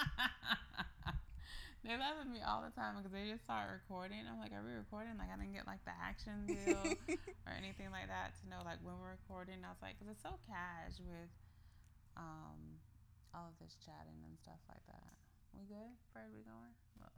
they laugh at me all the time because they just start recording. I'm like, are we recording? Like, I didn't get like the action deal or anything like that to know like when we're recording. I was like, because it's so cash with um, all of this chatting and stuff like that. We good? Fred, we going? Well.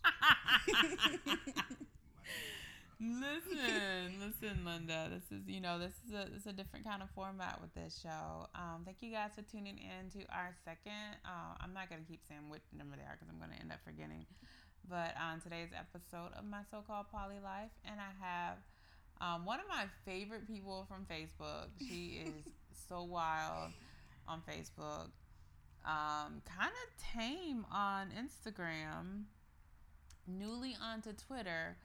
listen, listen, Linda. This is you know this is a this is a different kind of format with this show. Um, thank you guys for tuning in to our second. Uh, I'm not gonna keep saying what number they are because I'm gonna end up forgetting. But on today's episode of my so-called poly life, and I have um, one of my favorite people from Facebook. She is so wild on Facebook. Um, kind of tame on Instagram. Newly onto Twitter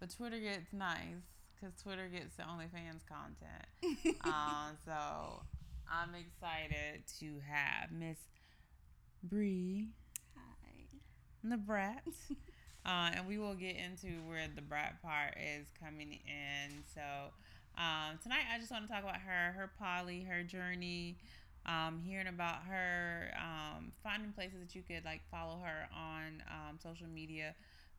but Twitter gets nice because Twitter gets the OnlyFans content. um, so I'm excited to have Miss Bree. Hi. The brat. uh, and we will get into where the brat part is coming in. So um, tonight I just want to talk about her, her poly, her journey. Um, hearing about her, um, finding places that you could like follow her on um, social media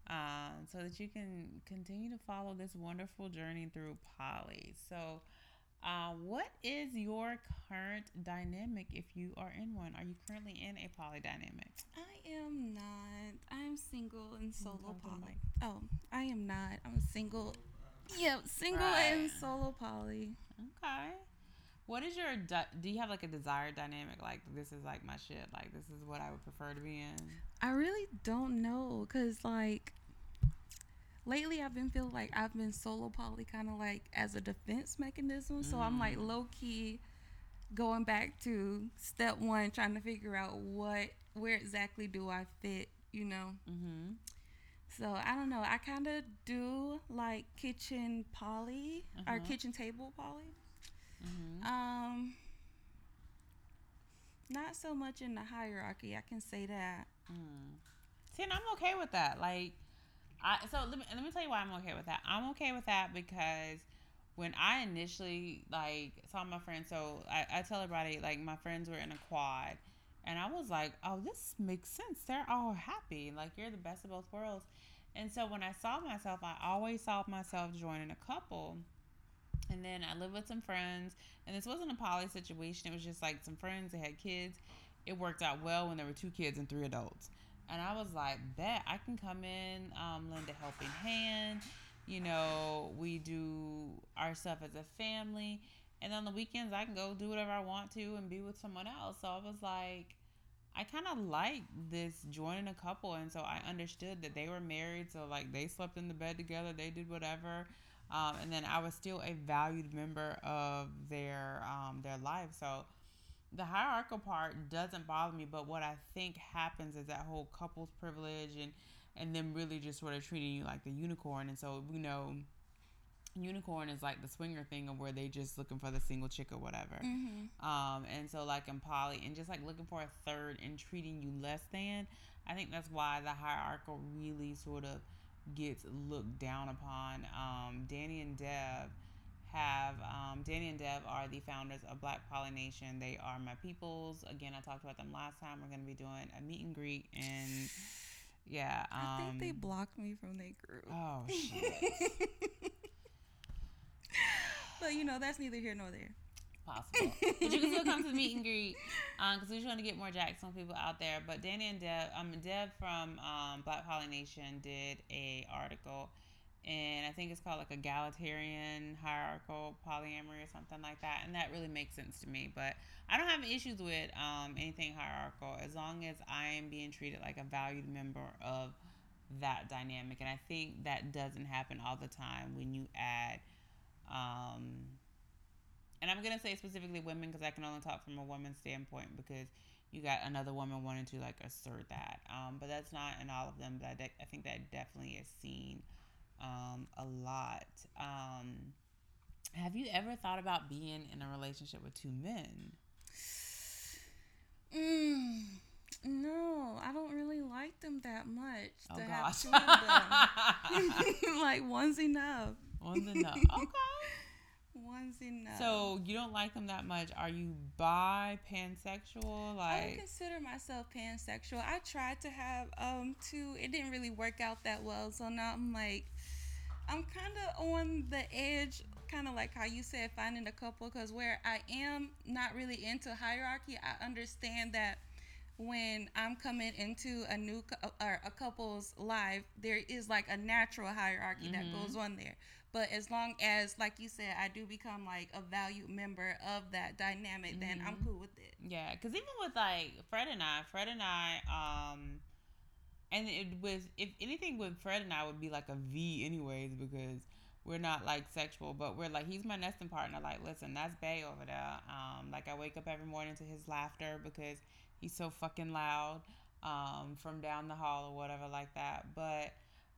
um, so that you can continue to follow this wonderful journey through poly. So, uh, what is your current dynamic if you are in one? Are you currently in a poly dynamic? I am not. I'm single and solo poly. Oh, I am not. I'm single. Yeah, single right. and solo poly. Okay. What is your do you have like a desired dynamic like this is like my shit like this is what I would prefer to be in? I really don't know cuz like lately I've been feeling like I've been solo poly kind of like as a defense mechanism. So I'm like mm. low key going back to step 1 trying to figure out what where exactly do I fit, you know. hmm So I don't know. I kind of do like kitchen poly uh-huh. or kitchen table poly. Mm-hmm. Um, not so much in the hierarchy. I can say that. Mm. See, and I'm okay with that. Like, I so let me let me tell you why I'm okay with that. I'm okay with that because when I initially like saw my friends, so I, I tell everybody like my friends were in a quad, and I was like, oh, this makes sense. They're all happy. Like you're the best of both worlds. And so when I saw myself, I always saw myself joining a couple and then I lived with some friends, and this wasn't a poly situation. It was just like some friends that had kids. It worked out well when there were two kids and three adults. And I was like, bet I can come in, um, lend a helping hand. You know, we do our stuff as a family. And on the weekends, I can go do whatever I want to and be with someone else. So I was like, I kind of like this joining a couple. And so I understood that they were married. So, like, they slept in the bed together, they did whatever um, and then I was still a valued member of their um, their life. So the hierarchical part doesn't bother me, but what I think happens is that whole couples privilege and and then really just sort of treating you like the unicorn. And so you know, unicorn is like the swinger thing of where they just looking for the single chick or whatever. Mm-hmm. Um, and so like in poly and just like looking for a third and treating you less than. I think that's why the hierarchical really sort of gets looked down upon. Um, Danny and Deb have um, Danny and Deb are the founders of Black Poly Nation. They are my peoples. Again, I talked about them last time. We're going to be doing a meet and greet and yeah. Um, I think they um, blocked me from their group. Oh shit. but you know that's neither here nor there possible. but you can still come to the meet and greet because um, we just want to get more Jackson people out there. But Danny and Deb, um, Deb from um, Black Poly Nation did a article, and I think it's called like egalitarian hierarchical polyamory or something like that, and that really makes sense to me. But I don't have issues with um, anything hierarchical as long as I am being treated like a valued member of that dynamic, and I think that doesn't happen all the time when you add. Um, and I'm gonna say specifically women because I can only talk from a woman's standpoint because you got another woman wanting to like assert that. Um, but that's not in all of them. But I, de- I think that definitely is seen um, a lot. Um, have you ever thought about being in a relationship with two men? Mm, no, I don't really like them that much. Oh to gosh, have two of them. like one's enough. One's enough. Okay. One you know. So you don't like them that much. Are you bi, pansexual? I Like would consider myself pansexual. I tried to have um two. It didn't really work out that well. So now I'm like, I'm kind of on the edge, kind of like how you said, finding a couple. Because where I am not really into hierarchy, I understand that when I'm coming into a new cou- or a couple's life, there is like a natural hierarchy that Mhm. goes on there. But as long as, like you said, I do become like a valued member of that dynamic, then I'm Mhm. cool with it. Yeah, because even with like Fred and I, Fred and I, um, and it was if anything with Fred and I would be like a V anyways because we're not like sexual, but we're like he's my nesting partner. Like, listen, that's Bay over there. Um, like I wake up every morning to his laughter because he's so fucking loud, um, from down the hall or whatever like that. But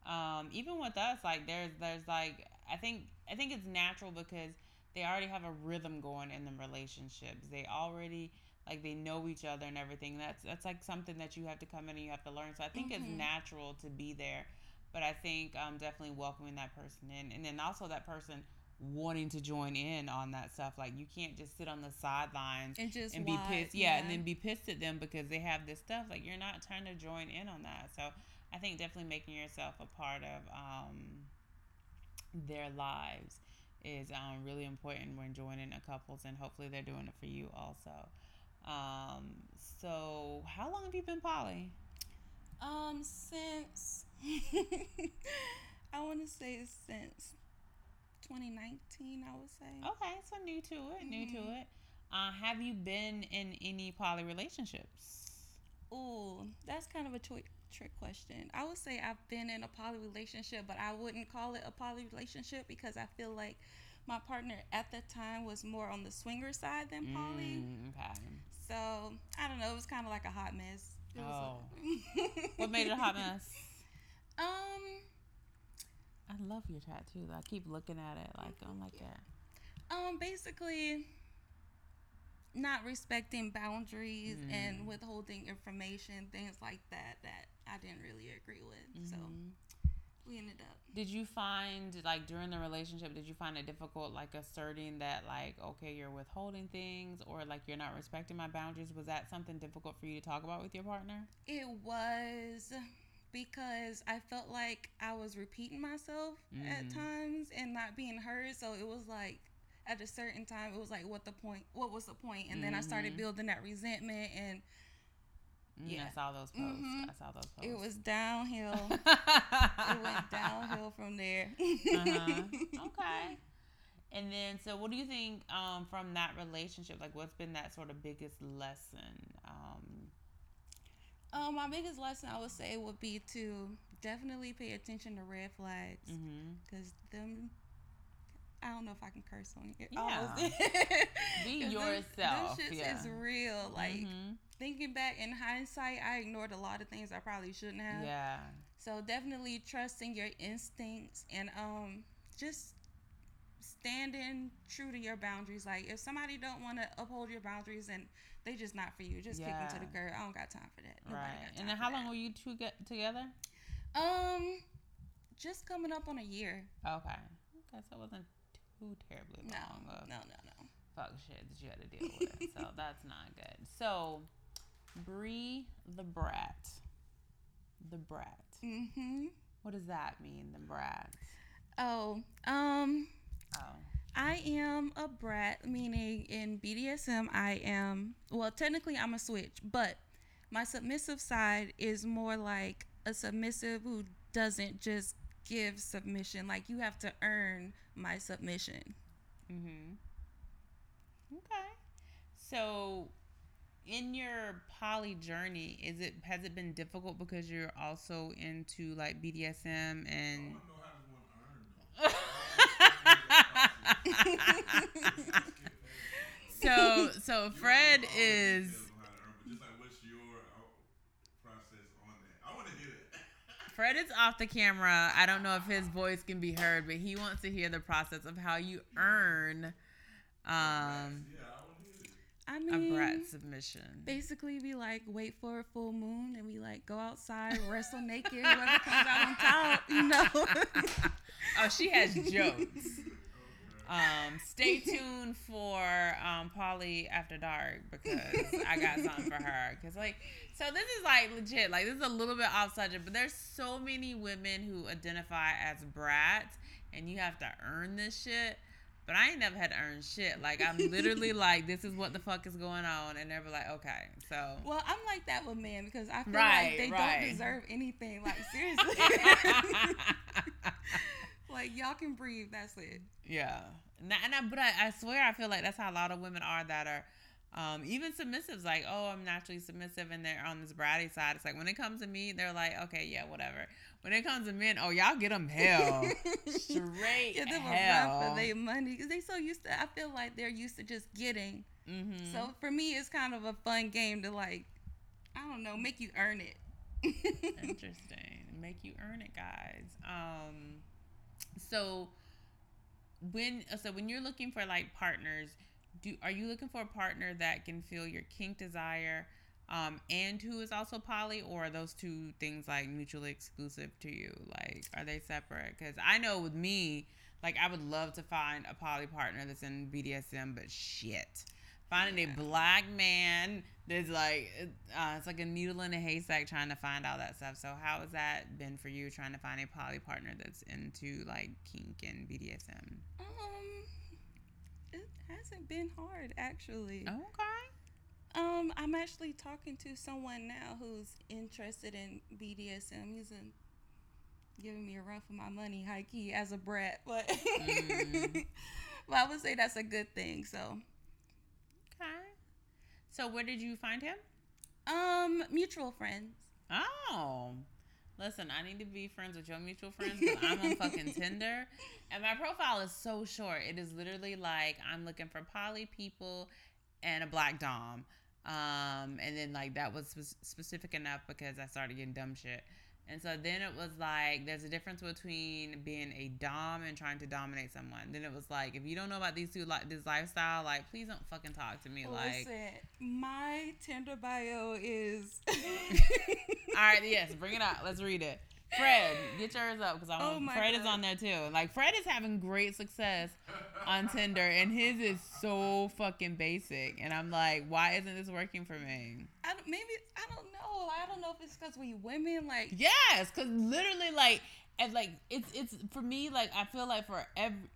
um, even with us, like there's there's like I think I think it's natural because they already have a rhythm going in the relationships. They already like they know each other and everything. That's that's like something that you have to come in and you have to learn. So I think it's Mhm. natural to be there. But I think um, definitely welcoming that person in, and then also that person wanting to join in on that stuff. Like you can't just sit on the sidelines and just and be watch, pissed. Yeah, and then be pissed at them because they have this stuff. Like you're not trying to join in on that. So I think definitely making yourself a part of um, their lives is um, really important when joining a couples, and hopefully they're doing it for you also. Um, so how long have you been poly? um since I want to say since 2019, I would say. Okay, so new to it, new to Mhm. it. Uh, have you been in any poly relationships? Ooh, that's kind of a twi- trick question. I would say I've been in a poly relationship, but I wouldn't call it a poly relationship because I feel like my partner at the time was more on the swinger side than poly. Mm, okay. So I don't know. It was kind of like a hot mess. It Oh. What made it a hot mess? Um. I love your tattoo. I keep looking at it like I'm like that. Um, basically, not respecting boundaries Mm. and withholding information, things like that, that I didn't really agree with. So Mhm. we ended up. Did you find like during the relationship? Did you find it difficult like asserting that like okay you're withholding things or like you're not respecting my boundaries? Was that something difficult for you to talk about with your partner? It was because I felt like I was repeating myself at Mhm. times and not being heard. So it was like at a certain time, it was like, what the point? What was the point? And then I started Mhm. building that resentment, and Mm, Yeah. I saw those posts. Mhm. I saw those posts. it was downhill. it went downhill from there. uh-huh. Okay. And then, so what do you think um, from that relationship? Like, what's been that sort of biggest lesson? Um, Um, my biggest lesson I would say would be to definitely pay attention to red flags because them. I don't know if I can curse on here. Yeah. Almost. Be them- yourself, Them shits yeah. is real. Like Mhm. thinking back in hindsight, I ignored a lot of things I probably shouldn't have. yeah. So definitely trusting your instincts and um just standing true to your boundaries. Like if somebody don't want to uphold your boundaries and they just not for you, just kick them to the curb. I don't got time for that. Nobody Right. And time then, for how that. long were you two get together? Um, just coming up on a year. Okay. Okay, so it wasn't too terribly No, long of no, no, no. fuck shit that you had to deal with. so that's not good. So, Bree the brat. The brat. Mm-hmm. What does that mean, the brat? Oh, um, Oh. I am a brat, meaning in BDSM, I am, well, technically I'm a switch, but my submissive side is more like a submissive who doesn't just give submission. Like, you have to earn my submission. Mm-hmm. Okay. So, in your poly journey, is it has it been difficult because you're also into like BDSM and? so so Fred is Fred is off the camera. I don't know if his voice can be heard, but he wants to hear the process of how you earn um, I a mean, a brat submission. basically, we like wait for a full moon and we like go outside, wrestle naked, whoever comes out on top, you know. Oh, she has jokes. Um, stay tuned for um, Poly After Dark because I got something for her. Because like, so this is like legit. Like this is a little bit off subject, but there's so many women who identify as brats, and you have to earn this shit. But I ain't never had to earn shit. Like I'm literally like, this is what the fuck is going on, and they're like, okay, so. Well, I'm like that with men because I feel Right, like they right. don't deserve anything. Like seriously. Like y'all can breathe. That's it. Yeah, and, I- and I, but I, I swear I feel like that's how a lot of women are that are. Um, even submissives, like, oh, I'm naturally submissive, and they're on this bratty side. It's like when it comes to me, they're like, okay, yeah, whatever. When it comes to men, oh, y'all get them hell, straight Give them hell. run for their money because they so used to. I feel like they're used to just getting. mm-hmm. So for me, it's kind of a fun game to like, I don't know, make you earn it. Interesting. Make you earn it, guys. Um, so when so when you're looking for like partners, do are you looking for a partner that can feel your kink desire, um, and who is also poly, or are those two things like mutually exclusive to you? Like, are they separate? Because I know with me, like I would love to find a poly partner that's in BDSM, but shit. Finding Yeah. a black man there's like uh, it's like a needle in a haystack trying to find all that stuff. So how has that been for you trying to find a poly partner that's into like kink and BDSM? Um, it hasn't been hard actually. Okay. Um, I'm actually talking to someone now who's interested in BDSM. He's in, giving me a run for my money, high key, as a brat, but Mm. but I would say that's a good thing. So. So where did you find him? um, mutual friends. Oh. Listen, I need to be friends with your mutual friends because I'm on fucking Tinder. And my profile is so short. It is literally like I'm looking for poly people and a black dom. Um, and then like that was specific enough because I started getting dumb shit. And so then it was like there's a difference between being a dom and trying to dominate someone. Then it was like if you don't know about these two like this lifestyle, like please don't fucking talk to me. Like my Tinder bio is. All right, yes, bring it out. Let's read it. Fred, get yours up because I Oh Fred is on there too. Like Fred is having great success on Tinder, and his is so fucking basic. And I'm like, why isn't this working for me? I don't, maybe I don't know. I don't know if it's because we women like. Yes, because literally, like, and like it's it's for me. Like I feel like for every,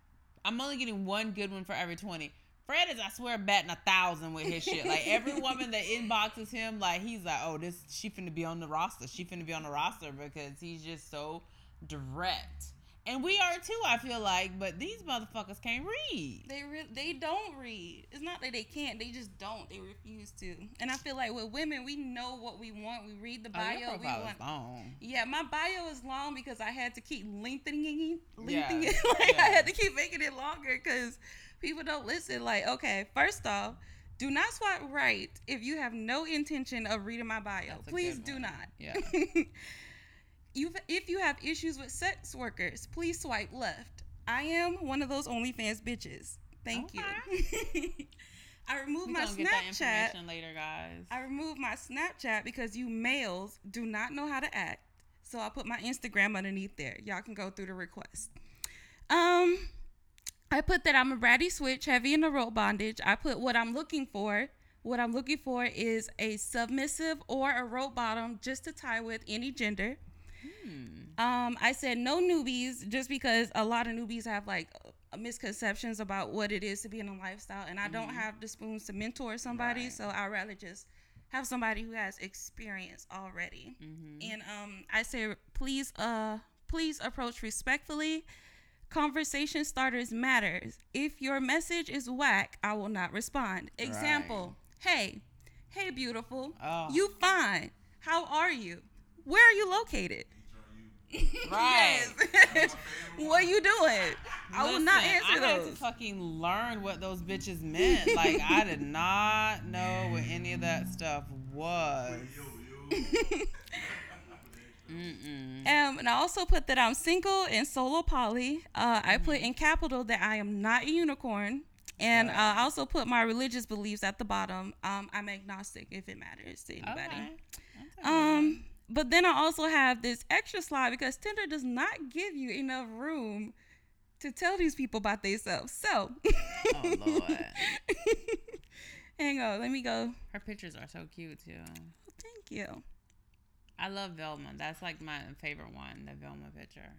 I'm only getting one good one for every twenty. Fred is, I swear, batting a thousand with his shit. Like every woman that inboxes him, like he's like, oh, this she finna be on the roster. She finna be on the roster because he's just so direct. And we are too, I feel like, but these motherfuckers can't read. They re- they don't read. It's not that they can't. They just don't. They refuse to. And I feel like with women, we know what we want. We read the Oh, bio. your we want. is long. Yeah, my bio is long because I had to keep lengthening, Yeah, lengthening it. Like yeah. I had to keep making it longer because people don't listen. Like, okay, first off, do not swipe right if you have no intention of reading my bio. That's Please do one. not. Yeah. you if you have issues with sex workers, please swipe left. I am one of those OnlyFans bitches. Thank you. I removed my gonna get that Snapchat. later, guys. I removed my Snapchat because you males do not know how to act. So I put my Instagram underneath there. Y'all can go through the request. Um, I put that I'm a bratty switch, heavy in the rope bondage. I put what I'm looking for. What I'm looking for is a submissive or a rope bottom just to tie with any gender. Hmm. Um, I said no newbies just because a lot of newbies have like misconceptions about what it is to be in a lifestyle, and I don't have the spoons to mentor somebody, Right. so I'd rather just have somebody who has experience already. Mhm. And um, I say please, uh, please approach respectfully. Conversation starters matters. If your message is whack, I will not respond. Example: Hey, hey, beautiful, Oh. you fine? How are you? Where are you located? Right. Yes. what are you doing? I will not Listen, answer I had to fucking learn what those bitches meant. Like I did not know what any of that stuff was. Mm-mm. Um, and I also put that I'm single and solo poly. Uh, I put Mm-hmm. in capital that I am not a unicorn. And uh, I also put my religious beliefs at the bottom. Um, I'm agnostic if it matters to anybody. Okay. That's a good Um, but then I also have this extra slide because Tinder does not give you enough room to tell these people about themselves. So, Oh Lord. hang on, let me go. Her pictures are so cute too. Oh, thank you. I love Velma. That's like my favorite one, the Velma picture.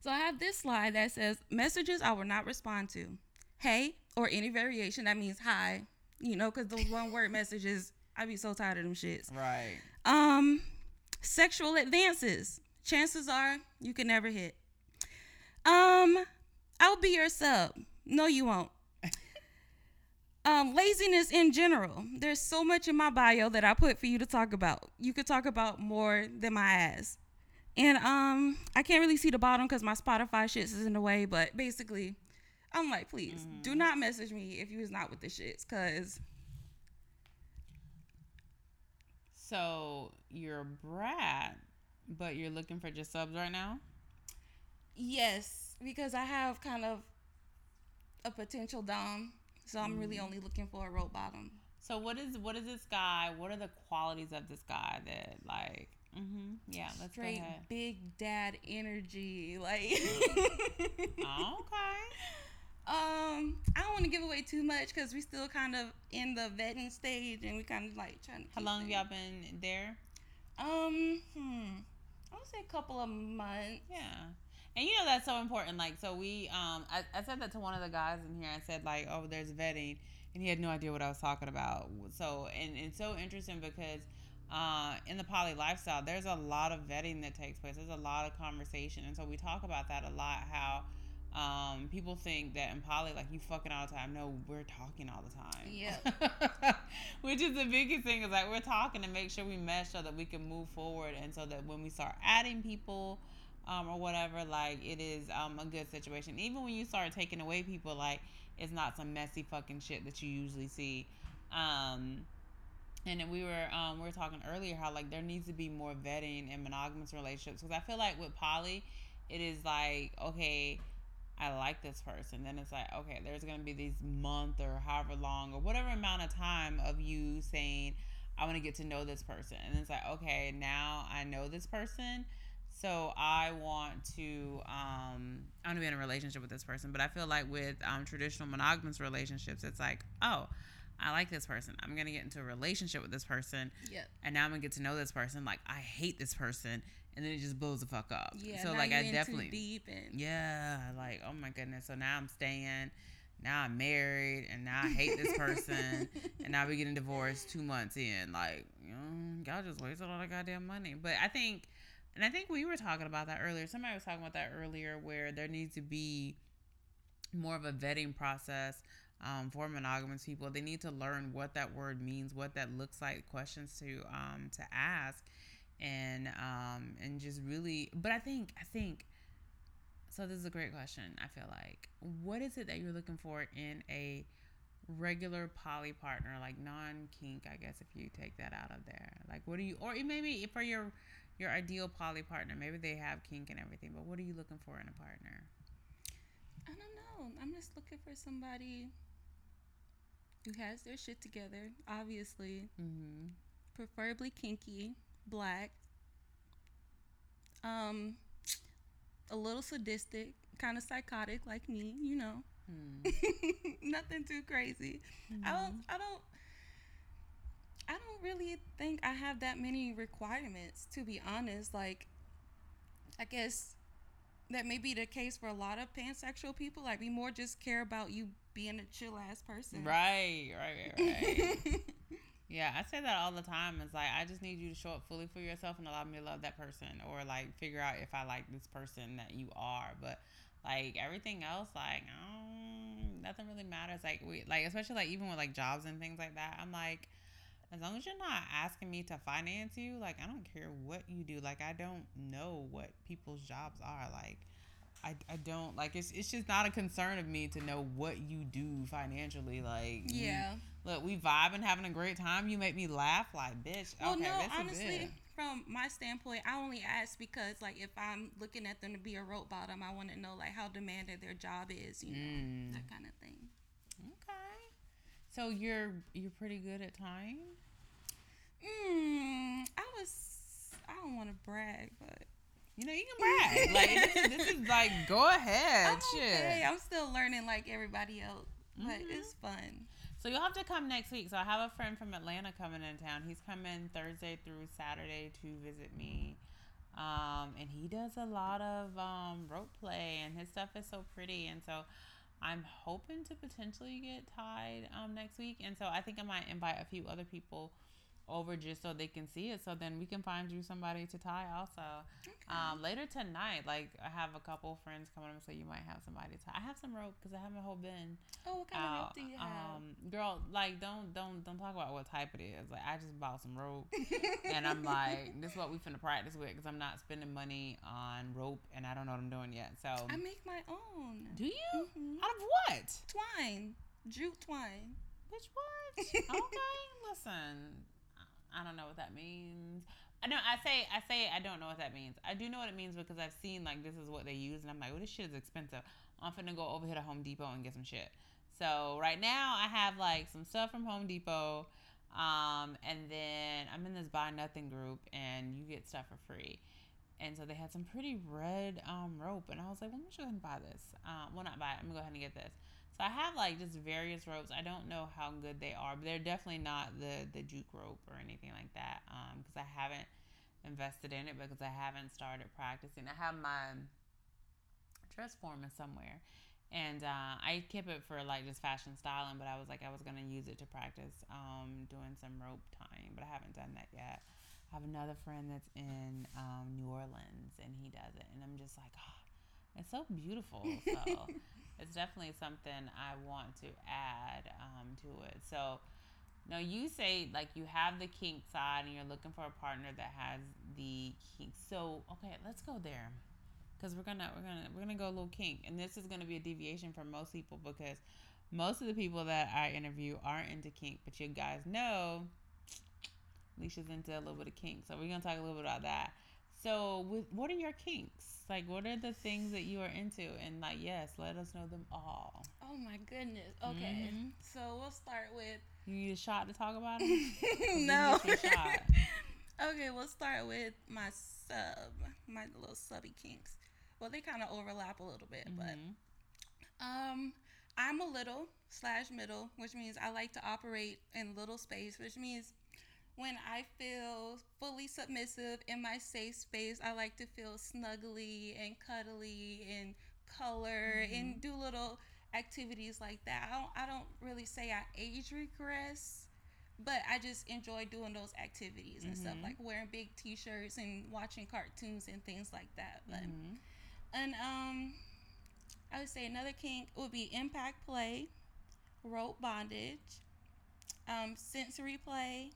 So I have this slide that says messages I will not respond to. Hey, or any variation that means hi. You know, because those one word messages, I be so tired of them shits. Right. Um, sexual advances. Chances are you can never hit. Um, I'll be your sub. No, you won't. Um, laziness in general. There's so much in my bio that I put for you to talk about. You could talk about more than my ass. And um, I can't really see the bottom because my Spotify shits is in the way. But basically, I'm like, please do not message me if you was not with the shits, cause So you're a brat, but you're looking for just subs right now? Yes, because I have kind of a potential dom, so I'm really only looking for a rope bottom. So what is what is this guy? What are the qualities of this guy that like? Mm-hmm, Yeah, let's Straight go ahead. big dad energy, like. Okay. Um, I don't want to give away too much because we still kind of in the vetting stage, and we kind of like trying to. How long have y'all been there? Um, hmm. I would say a couple of months. Yeah. And you know that's so important. Like, so we, um, I, I said that to one of the guys in here. I said like, oh, there's vetting, and he had no idea what I was talking about. So, and it's so interesting because, uh, in the poly lifestyle, there's a lot of vetting that takes place. There's a lot of conversation, and so we talk about that a lot. How, um, people think that in poly, like you fucking all the time. No, we're talking all the time. Yeah. Which is the biggest thing is like we're talking to make sure we mesh so that we can move forward, and so that when we start adding people um, or whatever, like it is um, a good situation. Even when you start taking away people, like it's not some messy fucking shit that you usually see. Um, and then we were um, we were talking earlier how like there needs to be more vetting in monogamous relationships because I feel like with poly, it is like okay, I like this person. Then it's like okay, there's gonna be these month or however long or whatever amount of time of you saying I want to get to know this person, and it's like okay, now I know this person. So I want to um I want to be in a relationship with this person, but I feel like with um traditional monogamous relationships, it's like oh. I like this person. I'm gonna get into a relationship with this person, Yep. and now I'm gonna get to know this person. Like I hate this person, and then it just blows the fuck up. Yeah. So like I in definitely deep and yeah, like oh my goodness. So now I'm staying. Now I'm married, and now I hate this person, and now we're getting divorced two months in. Like you know, y'all just wasted all the goddamn money. But I think, and I think we were talking about that earlier. Somebody was talking about that earlier, where there needs to be more of a vetting process um, for monogamous people. They need to learn what that word means, what that looks like, questions to um, to ask, and um, and just really. But I think I think. So this is a great question. I feel like, what is it that you're looking for in a regular poly partner, like non kink? I guess if you take that out of there, like what do you, or maybe for your your ideal poly partner, maybe they have kink and everything, but what are you looking for in a partner? I don't know. I'm just looking for somebody who has their shit together. Obviously, Mm-hmm. preferably kinky, black. Um, a little sadistic, kind of psychotic like me, you know. Hmm. Nothing too crazy. I don't. I don't. I don't really think I have that many requirements, to be honest. Like, I guess that may be the case for a lot of pansexual people. Like, we more just care about you being a chill ass person. Right, right, right, right. yeah, I say that all the time. It's like I just need you to show up fully for yourself and allow me to love that person, or like figure out if I like this person that you are. But like everything else, like um, nothing really matters. Like we, like especially like even with like jobs and things like that. I'm like, as long as you're not asking me to finance you, like I don't care what you do. Like I don't know what people's jobs are. Like I, I don't like it's it's just not a concern of me to know what you do financially. Like we- yeah. look, we vibe and having a great time. You make me laugh, like bitch. Well, okay, no, honestly, from my standpoint, I only ask because, like, if I'm looking at them to be a rope bottom, I want to know, like, how demanded their job is, you know, Mm. that kind of thing. Okay. So you're you're pretty good at time. Mm, I was, I don't want to brag, but you know, you can brag. like this is, this is like go ahead. I'm shit. okay. I'm still learning like everybody else, but Mhm. it's fun. So you'll have to come next week. So I have a friend from Atlanta coming in town. He's coming Thursday through Saturday to visit me. Um, and he does a lot of um, rope play, and his stuff is so pretty. And so I'm hoping to potentially get tied um, next week. And so I think I might invite a few other people over just so they can see it. So then we can find you somebody to tie also. Um, later tonight, like I have a couple friends coming up, so you might have somebody to tie. I have some rope because I have my whole bin Oh, what kind of rope do you have? Um, girl, like don't don't don't talk about what type it is. Like I just bought some rope, and I'm like, this is what we finna practice with because I'm not spending money on rope, and I don't know what I'm doing yet. So, I make my own. do you? Mhm. Out of what? Twine, jute twine. Bitch, what? okay, listen. I don't know what that means. I know. I say. I say. I don't know what that means. I do know what it means because I've seen like this is what they use, and I'm like, oh this shit is expensive. I'm finna go over here to Home Depot and get some shit. So right now I have like some stuff from Home Depot, um, and then I'm in this buy nothing group, and you get stuff for free. And so they had some pretty red um, rope, and I was like, let me go ahead and buy this. Um, well, not buy it. I'm gonna go ahead and get this. I have like just various ropes. I don't know how good they are, but they're definitely not the the jute rope or anything like that. Um, because I haven't invested in it because I haven't started practicing. I have my dress form somewhere, and uh, I kept it for like just fashion styling. But I was like I was gonna use it to practice um doing some rope tying, but I haven't done that yet. I have another friend that's in um, New Orleans, and he does it, and I'm just like, oh, it's so beautiful. So it's definitely something I want to add um, to it. So now you say like you have the kink side, and you're looking for a partner that has the kink. So okay, let's go there. Because we're gonna we're gonna we're gonna go a little kink, and this is gonna be a deviation for most people because most of the people that I interview aren't into kink, but you guys know Alicia's into a little bit of kink, so we're gonna talk a little bit about that. So, with, what are your kinks? Like, what are the things that you are into? And like, yes, let us know them all. Oh my goodness. Okay, Mhm. so we'll start with You need a shot to talk about them? no. get you a shot. okay, we'll start with my sub, my little subby kinks. Well, they kind of overlap a little bit, but Mhm. um, I'm a little slash middle, which means I like to operate in little space, which means when I feel fully submissive in my safe space, I like to feel snuggly and cuddly and color and do little activities like that. I don't, I don't really say I age regress, but I just enjoy doing those activities and stuff Mhm. like wearing big t-shirts and watching cartoons and things like that. But Mhm. and um, I would say another kink would be impact play, rope bondage, um, sensory play.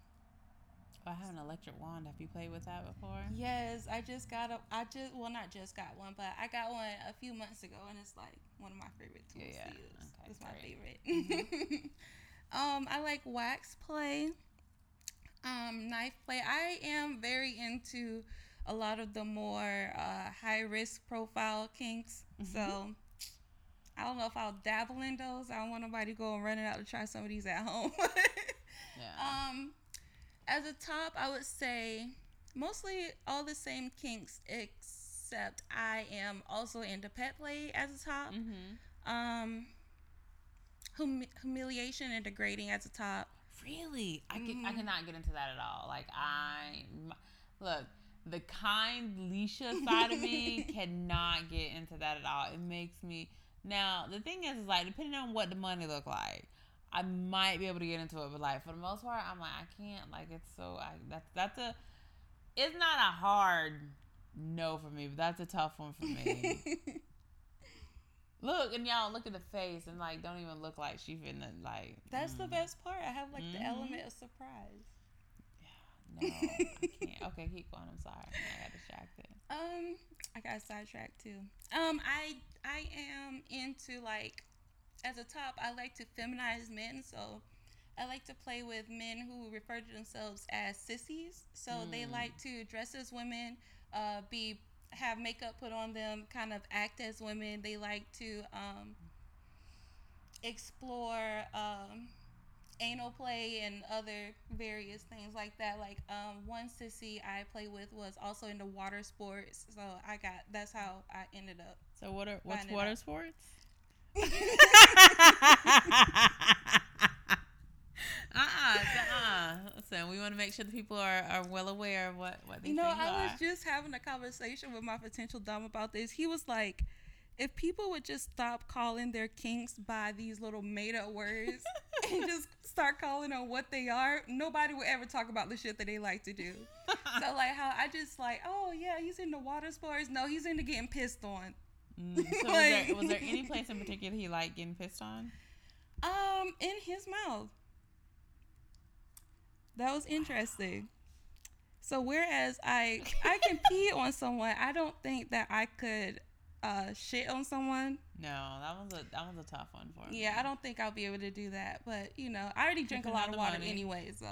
I have an electric wand. Have you played with that before? Yes, I just got a. I just well, not just got one, but I got one a few months ago, and it's like one of my favorite tools Yeah, to use. okay, it's my great. Mm-hmm. favorite. um, I like wax play, um, knife play. I am very into a lot of the more uh, high risk profile kinks. Mm-hmm. So I don't know if I'll dabble in those. I don't want nobody to go and running out to try some of these at home. Yeah. um, as a top, I would say mostly all the same kinks, except I am also into pet play as a top. mm-hmm. Um, hum- humiliation and degrading as a top. Really? I can, I Mhm. cannot get into that at all. Like I look, the kind Leisha side of me cannot get into that at all. It makes me now the thing is, is like depending on what the money look like, I might be able to get into it, but like for the most part, I'm like I can't. Like it's so I that's that's a it's not a hard no for me, but that's a tough one for me. look and y'all look at the face and like don't even look like she finna like. That's the mm. best part. I have like the Mhm. element of surprise. Yeah, no, I can't. Okay, keep going. I'm sorry. I got distracted. Um, I got sidetracked too. Um, I I am into like as a top. I like to feminize men, so I like to play with men who refer to themselves as sissies. So they Mm. like to dress as women, uh, be have makeup put on them, kind of act as women. They like to um, explore um, anal play and other various things like that. Like um, one sissy I play with was also into water sports, so I got that's how I ended up. So what are what's water sports? uh-uh, uh-uh. Listen, we want to make sure the people are, are well aware of what, what these you know, I are. was just having a conversation with my potential dom about this. He was like, if people would just stop calling their kinks by these little made up words and just start calling them what they are, nobody would ever talk about the shit that they like to do. so like how I just like, oh yeah, he's into water sports. No, he's into getting pissed on. Mm, so like, was, there, was there any place in particular he liked getting pissed on? Um, in his mouth. That was interesting. So whereas I I can pee on someone, I don't think that I could uh, shit on someone. No, that was a that was a tough one for me. Yeah, I don't think I'll be able to do that. But you know, I already drink depending a lot of water money. anyway, so.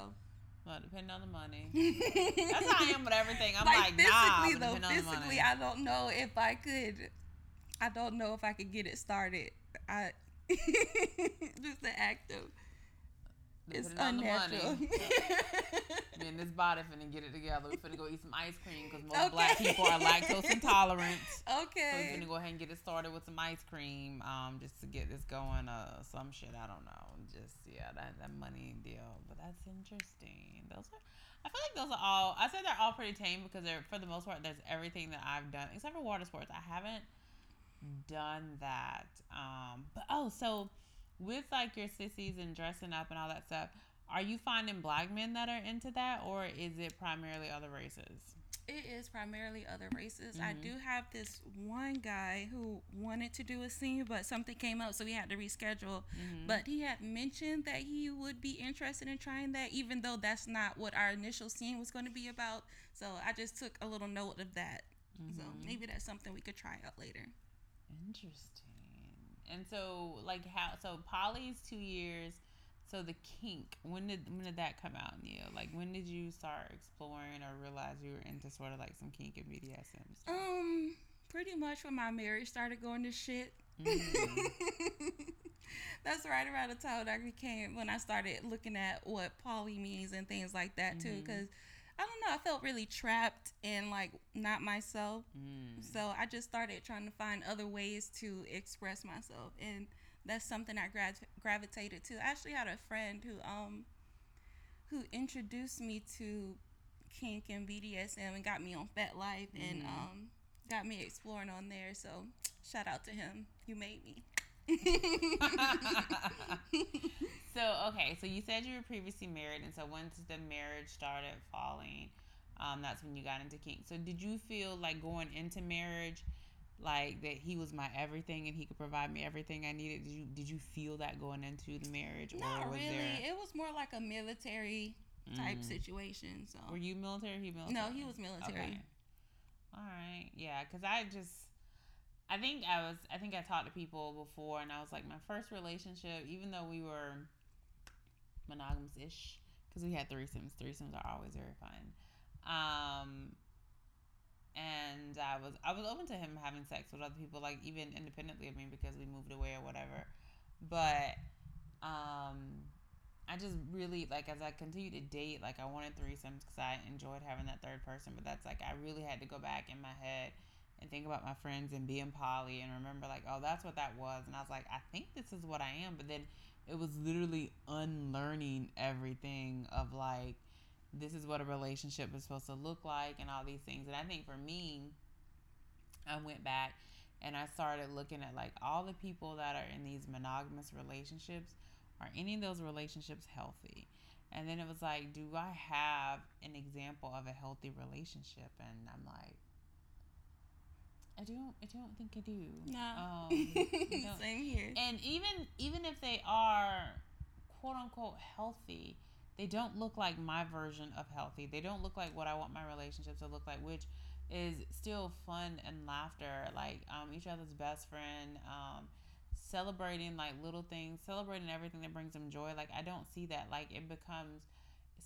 Well, depending on the money. That's how I am with everything. I'm like, like physically nah, though, physically, I don't know if I could. I don't know if I could get it started. I just the act of it's unnatural. Me and this body finna get it together. We finna go eat some ice cream because most okay. black people are lactose intolerant. Okay. So we finna go ahead and get it started with some ice cream, um, just to get this going. Uh, some shit I don't know. Just yeah, that that money deal. But that's interesting. Those are. I feel like those are all. I said they're all pretty tame because they're for the most part. There's everything that I've done except for water sports. I haven't done that. Um, but oh, so with like your sissies and dressing up and all that stuff, are you finding black men that are into that or is it primarily other races? It is primarily other races. Mm-hmm. I do have this one guy who wanted to do a scene, but something came up, so we had to reschedule. Mm-hmm. But he had mentioned that he would be interested in trying that, even though that's not what our initial scene was going to be about. So I just took a little note of that. Mm-hmm. So maybe that's something we could try out later. Interesting. And so, like, how? So, Polly's two years. So the kink. When did when did that come out, in you? Like, when did you start exploring or realize you were into sort of like some kink and BDSM? Um, pretty much when my marriage started going to shit. Mm. That's right around the time that I became when I started looking at what poly means and things like that too, because. I don't know. I felt really trapped and like not myself. Mm. So I just started trying to find other ways to express myself, and that's something I gra- gravitated to. I actually had a friend who um who introduced me to kink and BDSM and got me on FetLife mm. and um got me exploring on there. So shout out to him. You made me. So okay, so you said you were previously married, and so once the marriage started falling, um, that's when you got into kink. So did you feel like going into marriage, like that he was my everything and he could provide me everything I needed? Did you did you feel that going into the marriage? Not really. There... It was more like a military type mm. situation. So were you military? He military? No, he was military. Okay. All right, yeah, because I just I think I was I think I talked to people before and I was like my first relationship even though we were monogamous ish because we had threesomes threesomes are always very fun. Um and I was I was open to him having sex with other people like even independently of me because we moved away or whatever. But um I just really like as I continued to date like I wanted threesomes because I enjoyed having that third person but that's like I really had to go back in my head and think about my friends and being poly and remember like oh that's what that was. And i was like i think this is what i am. But then it was literally unlearning everything of like this is what a relationship is supposed to look like and all these things. And i think for me i went back and i started looking at like all the people that are in these monogamous relationships. Are any of those relationships healthy? And then it was like do i have an example of a healthy relationship? And i'm like I don't. I don't think I do. No. Um, Same here. And even even if they are quote unquote healthy, they don't look like my version of healthy. They don't look like what I want my relationships to look like, which is still fun and laughter, like um, each other's best friend, um, celebrating like little things, celebrating everything that brings them joy. Like I don't see that. Like it becomes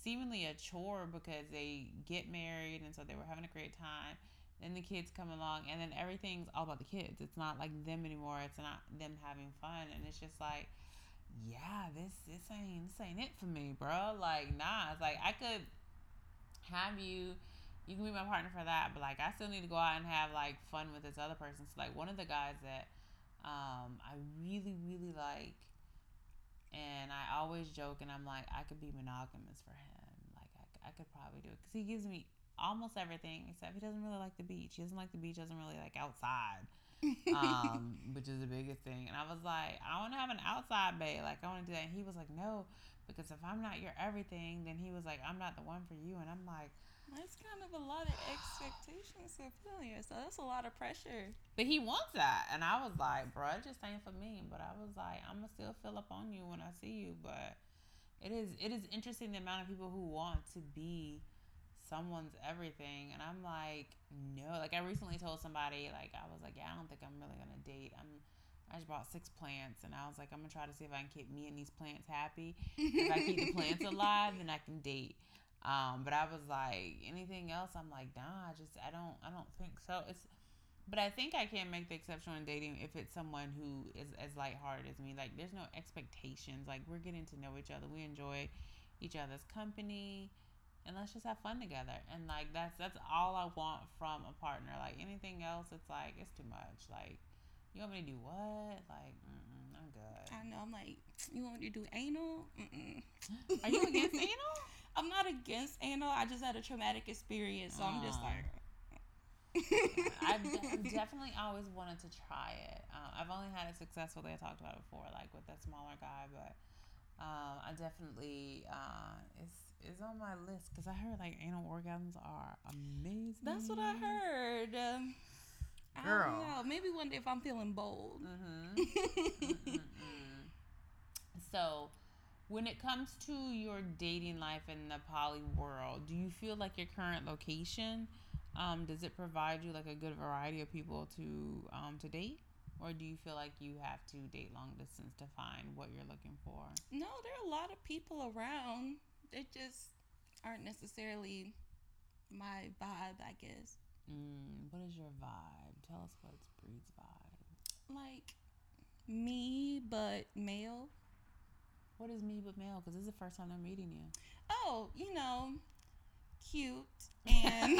seemingly a chore because they get married and so they were having a great time then the kids come along and then everything's all about the kids it's not like them anymore it's not them having fun and it's just like yeah, this this ain't this ain't it for me, bro. Like, nah, it's like I could have you you can be my partner for that, but like I still need to go out and have like fun with this other person. So like one of the guys that um I really, really like and I always joke and I'm like, I could be monogamous for him. Like I, I could probably do it because he gives me almost everything except he doesn't really like the beach. He doesn't like the beach. Doesn't really like outside, um, which is the biggest thing. And I was like, I want to have an outside bay. Like I want to do that. And he was like, no, because if I'm not your everything, then he was like, I'm not the one for you. And I'm like. That's kind of a lot of expectations to fulfill So that's a lot of pressure. But he wants that. And I was like, bro, it just ain't for me. But I was like, I'm going to still fill up on you when I see you. But it is it is interesting the amount of people who want to be someone's everything and i'm like no. Like i recently told somebody like i was like yeah i don't think i'm really gonna date. I'm i just bought six plants and i was like i'm gonna try to see if i can keep me and these plants happy. If i keep the plants alive then i can date. Um, but i was like anything else? I'm like nah i just i don't i don't think so. It's but I think I can make the exception on dating if it's someone who is as lighthearted as me. Like, there's no expectations. Like, we're getting to know each other. We enjoy each other's company and let's just have fun together. And like that's that's all I want from a partner. Like anything else, it's like it's too much. Like you want me to do what? Like I'm good. I know. I'm like you want me to do anal? Mm-mm. Are you against anal? I'm not against anal. I just had a traumatic experience, so I'm just like. I've, I've, definitely always wanted to try it. Uh, I've only had it successfully. I talked about it before, like with that smaller guy, but um, I definitely uh, it's is on my list because I heard like anal orgasms are amazing. That's what I heard. Um, Girl. I don't know. Maybe one day if I'm feeling bold. Mm-hmm. so, when it comes to your dating life in the poly world, do you feel like your current location um, does it provide you like a good variety of people to um, to date? Or do you feel like you have to date long distance to find what you're looking for? No, there are a lot of people around they just aren't necessarily my vibe, I guess. Mm, what is your vibe? Tell us what's Bree's vibe. Like me, but male. What is me but male? Because this is the first time I'm meeting you. Oh, you know, cute and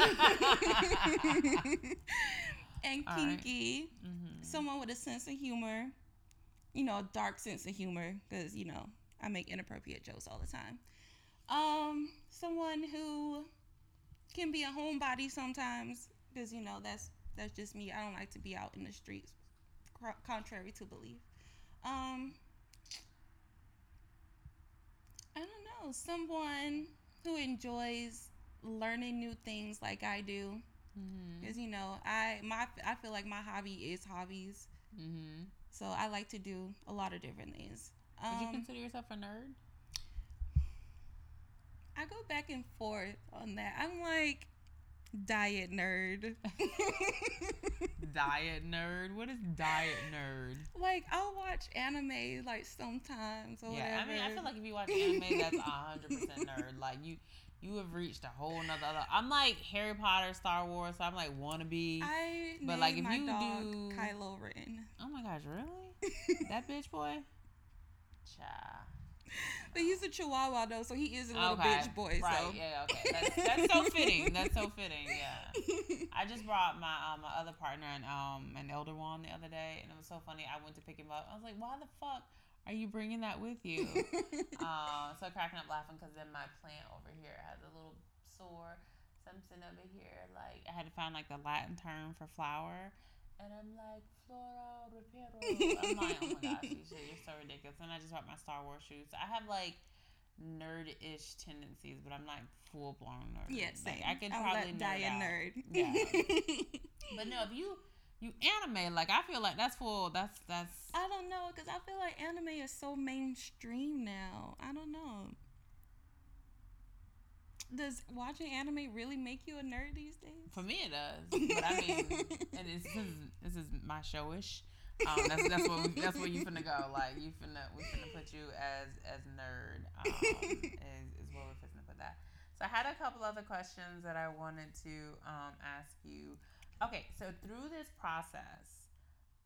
and kinky. Right. Mm-hmm. Someone with a sense of humor. You know, a dark sense of humor because you know I make inappropriate jokes all the time. Um, someone who can be a homebody sometimes because you know that's that's just me. I don't like to be out in the streets, contrary to belief. Um, I don't know, someone who enjoys learning new things like I do. Because mm-hmm. you know, I my I feel like my hobby is hobbies. Mm-hmm. So I like to do a lot of different things. Um, Would you um, consider yourself a nerd? I go back and forth on that. I'm like diet nerd. diet nerd. What is diet nerd? Like I'll watch anime like sometimes or yeah, whatever. I mean, I feel like if you watch anime, that's hundred percent nerd. Like you, you have reached a whole nother. I'm like Harry Potter, Star Wars. So I'm like wannabe. I but like if you do Kylo Ren. Oh my gosh, really? that bitch boy. Child. But he's a Chihuahua though, so he is a little okay. bitch boy. Right? So. Yeah. Okay. That's, that's so fitting. That's so fitting. Yeah. I just brought my um, my other partner and um an elder one the other day, and it was so funny. I went to pick him up. I was like, "Why the fuck are you bringing that with you?" uh, so cracking up laughing because then my plant over here has a little sore something over here. Like I had to find like the Latin term for flower. And I'm like, Flora Reparo. I'm like, oh my gosh, you're so ridiculous. And I just bought my Star Wars shoes. I have like nerd-ish tendencies, but I'm like full blown nerd. Yeah, same. Like, I could probably die a nerd. Yeah. but no, if you you anime, like I feel like that's full. That's that's. I don't know, cause I feel like anime is so mainstream now. I don't know does watching anime really make you a nerd these days? For me, it does. But I mean, and this is this is my showish. Um, that's that's what we, that's where you finna go. Like you finna we finna put you as as nerd. Um, is is where we're finna put that. So I had a couple other questions that I wanted to um, ask you. Okay, so through this process,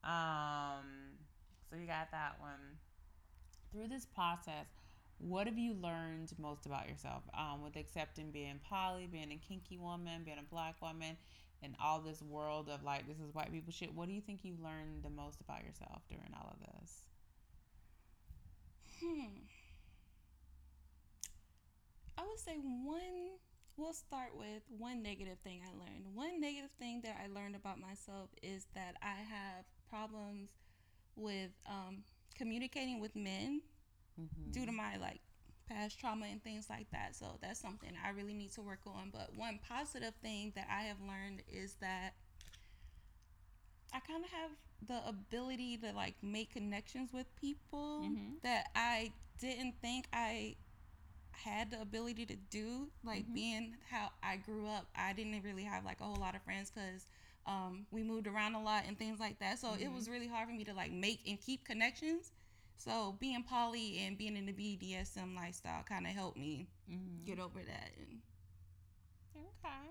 um, so you got that one through this process, what have you learned most about yourself um, with accepting being poly, being a kinky woman, being a black woman, and all this world of like this is white people shit? What do you think you've learned the most about yourself during all of this? Hmm. I would say one. We'll start with one negative thing I learned. One negative thing that I learned about myself is that I have problems with um, communicating with men mm-hmm. due to my like past trauma and things like that. So that's something I really need to work on. But one positive thing that I have learned is that I kind of have the ability to like make connections with people mm-hmm. that I didn't think I had the ability to do. Like mm-hmm. being how I grew up, I didn't really have like a whole lot of friends because um, we moved around a lot and things like that. So mm-hmm. it was really hard for me to like make and keep connections. So being poly and being in the BDSM lifestyle kind of helped me mm-hmm. get over that. And okay,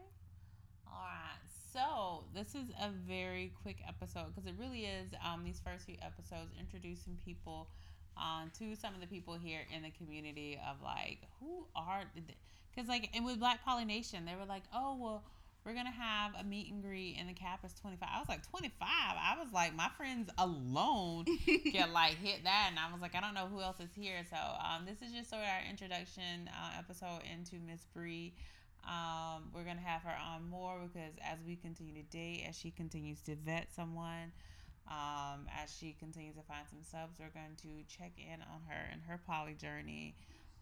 all right. So this is a very quick episode because it really is. Um, these first few episodes introducing people um, to some of the people here in the community of like who are because like and with Black Poly Nation they were like oh well we're gonna have a meet and greet and the cap is 25 i was like 25 i was like my friends alone get like hit that. And i was like i don't know who else is here. So um, this is just sort of our introduction uh, episode into miss Bree. Um, we're gonna have her on more because as we continue to date as she continues to vet someone um, as she continues to find some subs we're going to check in on her and her poly journey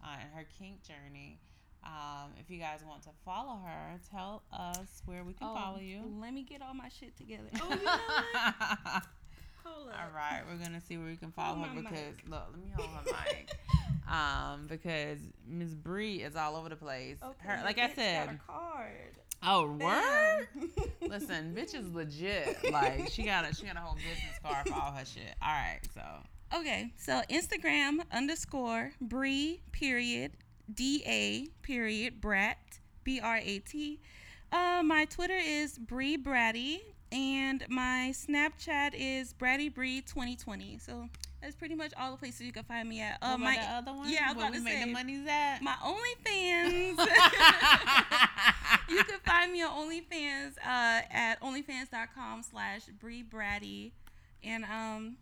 uh, and her kink journey um, if you guys want to follow her, tell us where we can oh, follow you. Let me get all my shit together. Oh, you know Hold up. All right, we're gonna see where we can follow hold her because mic. look, let me hold her mic. um, because Miss Bree is all over the place. Okay, her, like I said, card. Oh, word! Listen, bitch is legit. Like she got a she got a whole business card for all her shit. All right, so okay, so Instagram underscore Bree period D A period Brat B R A T. Uh, my Twitter is Bree Bratty, and my Snapchat is Bratty Bree 2020. So that's pretty much all the places you can find me at. Uh, my other one, yeah, I was about to say the money's at my OnlyFans. you can find me on OnlyFans uh, at OnlyFans.com/slash Bree Bratty, and um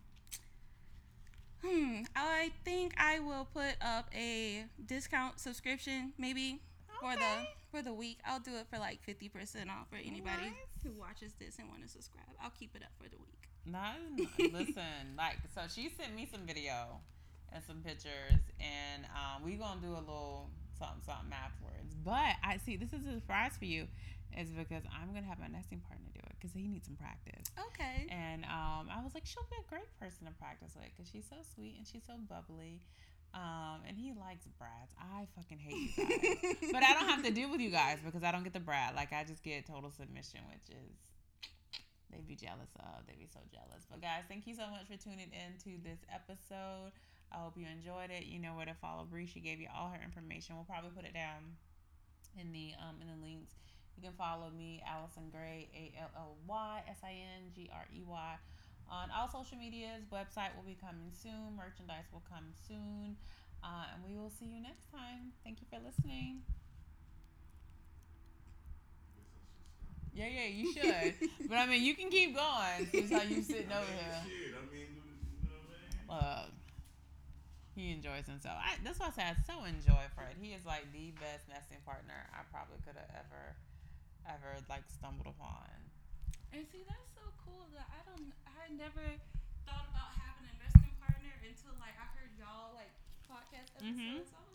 Hmm. I think I will put up a discount subscription maybe okay. for the for the week. I'll do it for like fifty percent off for anybody nice. who watches this and want to subscribe. I'll keep it up for the week. No, listen, like so she sent me some video and some pictures, and um, we gonna do a little something something afterwards. But I see this is a surprise for you, is because I'm gonna have my nesting partner do it because he needs some practice. Okay. And um, I was like, she'll be a great person to practice with because she's so sweet and she's so bubbly. Um, and he likes brats. I fucking hate you guys, but I don't have to deal with you guys because I don't get the brat. Like I just get total submission, which is they'd be jealous of. They'd be so jealous. But guys, thank you so much for tuning in to this episode. I hope you enjoyed it. You know where to follow Bree. She gave you all her information. We'll probably put it down in the um in the links you can follow me, Allysin Grey, A L L Y S I N G R E Y, on all social medias. Website will be coming soon. Merchandise will come soon. Uh, and we will see you next time. Thank you for listening. Yeah, yeah, you should. but I mean, you can keep going. Since how you sitting over here. Shit, I mean, you know what I mean? Uh, he enjoys himself. I, that's why I say I so enjoy Fred. He is like the best nesting partner I probably could have ever ever like stumbled upon. And see, that's so cool that I don't, I never thought about having an investing partner until like I heard y'all like podcast mm-hmm. episodes. Mm-hmm.